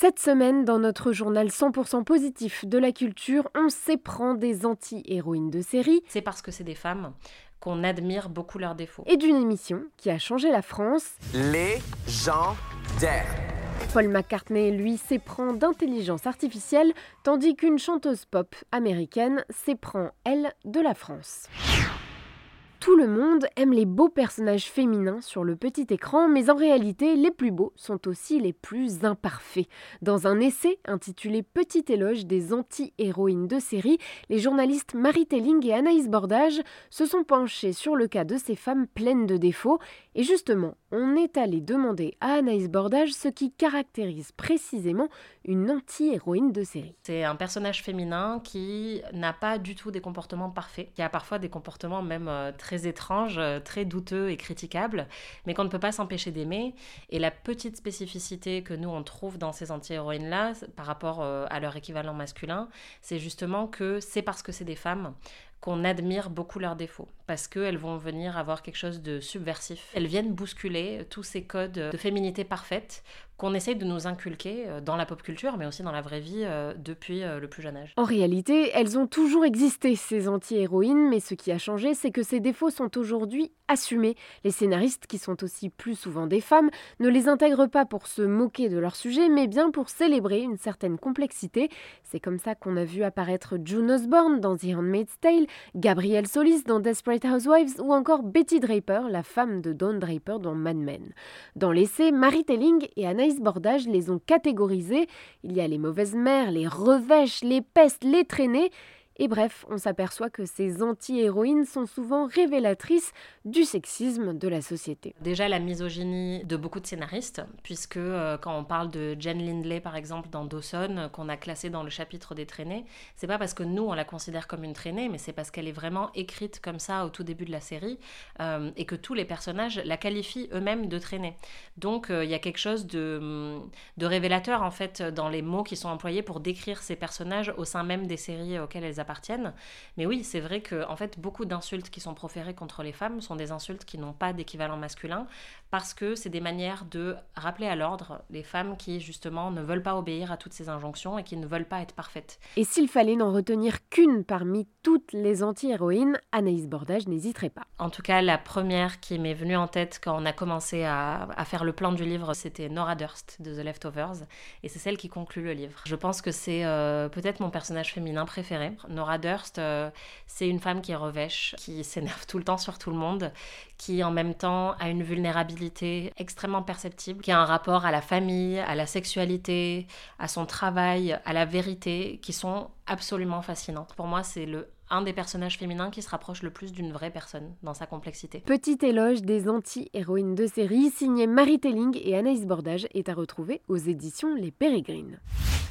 Cette semaine, dans notre journal 100% positif de la culture, on s'éprend des anti-héroïnes de série. C'est parce que c'est des femmes qu'on admire beaucoup leurs défauts. Et d'une émission qui a changé la France. Les gens d'air. Paul McCartney, lui, s'éprend d'intelligence artificielle, tandis qu'une chanteuse pop américaine s'éprend, elle, de la France. Tout le monde aime les beaux personnages féminins sur le petit écran, mais en réalité, les plus beaux sont aussi les plus imparfaits. Dans un essai intitulé Petit éloge des anti-héroïnes de série, les journalistes Marie Telling et Anaïs Bordage se sont penchés sur le cas de ces femmes pleines de défauts. Et justement, on est allé demander à Anaïs Bordage ce qui caractérise précisément une anti-héroïne de série. C'est un personnage féminin qui n'a pas du tout des comportements parfaits, qui a parfois des comportements même euh, très étranges, euh, très douteux et critiquables, mais qu'on ne peut pas s'empêcher d'aimer. Et la petite spécificité que nous on trouve dans ces anti-héroïnes-là, par rapport euh, à leur équivalent masculin, c'est justement que c'est parce que c'est des femmes qu'on admire beaucoup leurs défauts, parce qu'elles vont venir avoir quelque chose de subversif. Elles viennent bousculer tous ces codes de féminité parfaite qu'on essaye de nous inculquer euh, dans la pop culture, mais aussi dans la vraie vie euh, depuis euh, le plus jeune âge. En réalité, elles ont toujours existé, ces anti-héroïnes, mais ce qui a changé, c'est que ces défauts sont aujourd'hui assumés. Les scénaristes, qui sont aussi plus souvent des femmes, ne les intègrent pas pour se moquer de leur sujet, mais bien pour célébrer une certaine complexité. C'est comme ça qu'on a vu apparaître June Osborne dans The Handmaid's Tale, Gabrielle Solis dans Desperate Housewives ou encore Betty Draper, la femme de Don Draper dans Mad Men. Dans l'essai, Marie Telling et Anaïs Bordage les ont catégorisés. Il y a les mauvaises mères, les revêches, les pestes, les traînées. Et bref, on s'aperçoit que ces anti-héroïnes sont souvent révélatrices du sexisme de la société. Déjà la misogynie de beaucoup de scénaristes, puisque euh, quand on parle de Jen Lindley par exemple dans Dawson, euh, qu'on a classé dans le chapitre des traînées, c'est pas parce que nous on la considère comme une traînée, mais c'est parce qu'elle est vraiment écrite comme ça au tout début de la série euh, et que tous les personnages la qualifient eux-mêmes de traînée. Donc il y a quelque chose de, de révélateur en fait dans les mots qui sont employés pour décrire ces personnages au sein même des séries auxquelles elles appartiennent mais oui, c'est vrai que en fait, beaucoup d'insultes qui sont proférées contre les femmes sont des insultes qui n'ont pas d'équivalent masculin parce que c'est des manières de rappeler à l'ordre les femmes qui justement ne veulent pas obéir à toutes ces injonctions et qui ne veulent pas être parfaites. Et s'il fallait n'en retenir qu'une parmi toutes les anti-héroïnes, Anaïs Bordage n'hésiterait pas. En tout cas, la première qui m'est venue en tête quand on a commencé à, faire le plan du livre, c'était Nora Durst de The Leftovers et c'est celle qui conclut le livre. Je pense que c'est euh, peut-être mon personnage féminin préféré. Nora Durst, euh, c'est une femme qui est revêche, qui s'énerve tout le temps sur tout le monde, qui en même temps a une vulnérabilité extrêmement perceptible, qui a un rapport à la famille, à la sexualité, à son travail, à la vérité, qui sont absolument fascinantes. Pour moi, c'est le un des personnages féminins qui se rapproche le plus d'une vraie personne dans sa complexité. Petit éloge des anti-héroïnes de série, signé Marie Telling et Anaïs Bordage, est à retrouver aux éditions Les Pérégrines.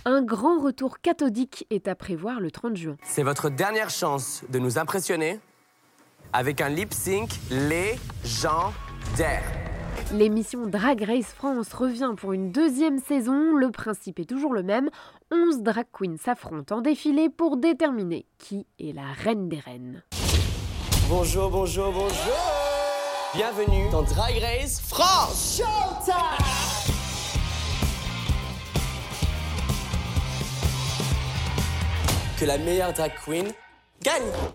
Un grand retour cathodique est à prévoir le 30 juin. C'est votre dernière chance de nous impressionner avec un lip sync légendaire. L'émission Drag Race France revient pour une deuxième saison. Le principe est toujours le même. 11 drag queens s'affrontent en défilé pour déterminer qui est la reine des reines. Bonjour, bonjour, bonjour Bienvenue dans Drag Race France Showtime Que la meilleure drag queen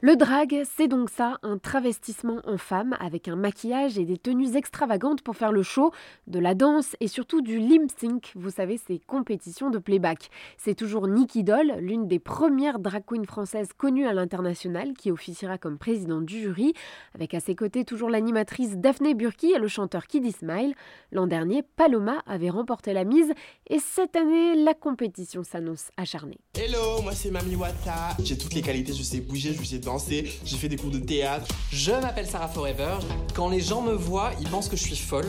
le drag, c'est donc ça, un travestissement en femme avec un maquillage et des tenues extravagantes pour faire le show, de la danse et surtout du lip sync, vous savez, ces compétitions de playback. C'est toujours Nikki Doll, l'une des premières drag queens françaises connues à l'international, qui officiera comme présidente du jury, avec à ses côtés toujours l'animatrice Daphné Burki et le chanteur Kiddy Smile. L'an dernier, Paloma avait remporté la mise et cette année, la compétition s'annonce acharnée. Hello, moi c'est Mami Wata. J'ai toutes les qualités, je sais je sais danser, j'ai fait des cours de théâtre. Je m'appelle Sarah Forever. Quand les gens me voient, ils pensent que je suis folle.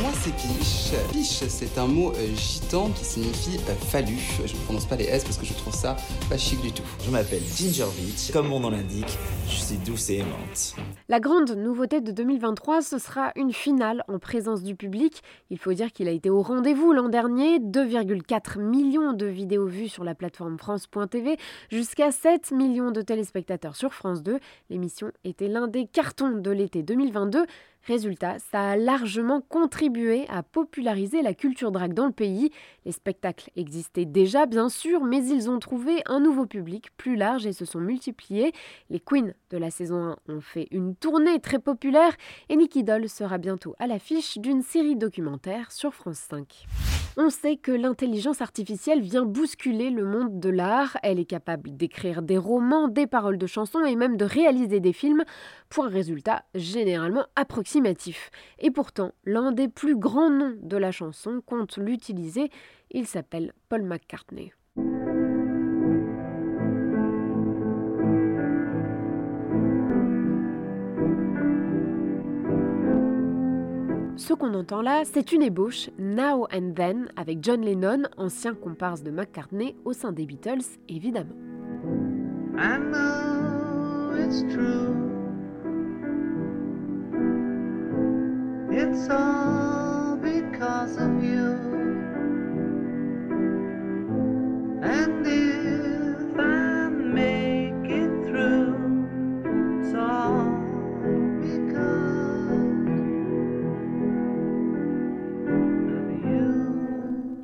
Moi, c'est Piche. Piche, c'est un mot euh, gitan qui signifie euh, fallu. Je ne prononce pas les S parce que je trouve ça pas chic du tout. Je m'appelle Ginger Beach. Comme mon nom l'indique, je suis douce et aimante. La grande nouveauté de 2023, ce sera une finale en présence du public. Il faut dire qu'il a été au rendez-vous l'an dernier. 2,4 millions de vidéos vues sur la plateforme France.tv, jusqu'à 7 millions de téléspectateurs sur France 2. L'émission était l'un des cartons de l'été 2022. Résultat, ça a largement contribué à populariser la culture drague dans le pays. Les spectacles existaient déjà, bien sûr, mais ils ont trouvé un nouveau public plus large et se sont multipliés. Les queens de la saison 1 ont fait une tournée très populaire et Nicky Doll sera bientôt à l'affiche d'une série documentaire sur France 5. On sait que l'intelligence artificielle vient bousculer le monde de l'art. Elle est capable d'écrire des romans, des paroles de chansons et même de réaliser des films pour un résultat généralement approximatif. Et pourtant, l'un des plus grands noms de la chanson compte l'utiliser. Il s'appelle Paul McCartney. Ce qu'on entend là, c'est une ébauche, Now and Then, avec John Lennon, ancien comparse de McCartney au sein des Beatles, évidemment.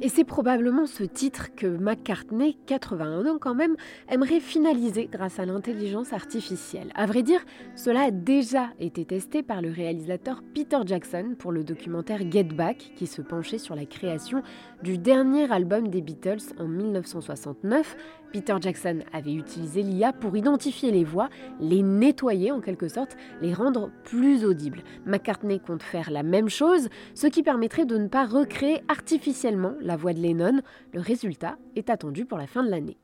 Et c'est probablement ce titre que McCartney, 81 ans quand même, aimerait finaliser grâce à l'intelligence artificielle. À vrai dire, cela a déjà été testé par le réalisateur Peter Jackson pour le documentaire Get Back, qui se penchait sur la création du dernier album des Beatles en 1969. Peter Jackson avait utilisé l'IA pour identifier les voix, les nettoyer en quelque sorte, les rendre plus audibles. McCartney compte faire la même chose, ce qui permettrait de ne pas recréer artificiellement la voix de Lennon. Le résultat est attendu pour la fin de l'année.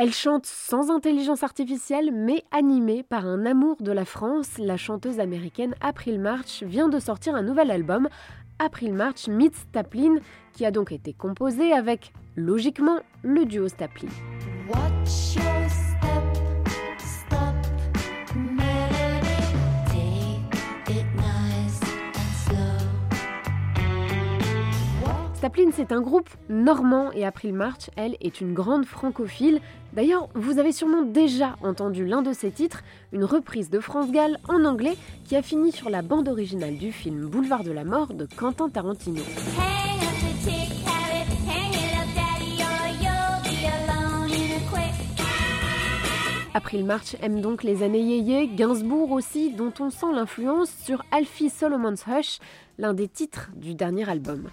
Elle chante sans intelligence artificielle, mais animée par un amour de la France. La chanteuse américaine April March vient de sortir un nouvel album, April March meets Staplin, qui a donc été composé avec, logiquement, le duo Staplin. Staplin, c'est un groupe normand et April March, elle, est une grande francophile. D'ailleurs, vous avez sûrement déjà entendu l'un de ses titres, une reprise de France Gall en anglais qui a fini sur la bande originale du film Boulevard de la Mort de Quentin Tarantino. April March aime donc les années yéyé, Gainsbourg aussi, dont on sent l'influence sur Alfie Solomon's Hush, l'un des titres du dernier album.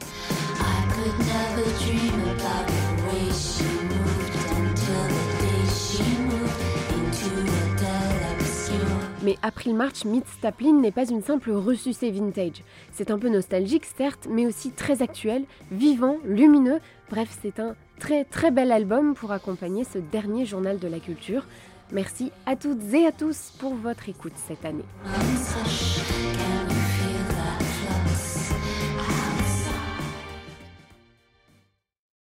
Mais April March Meets Staplin n'est pas une simple ressucée vintage. C'est un peu nostalgique, certes, mais aussi très actuel, vivant, lumineux. Bref, c'est un très très bel album pour accompagner ce dernier journal de la culture. Merci à toutes et à tous pour votre écoute cette année.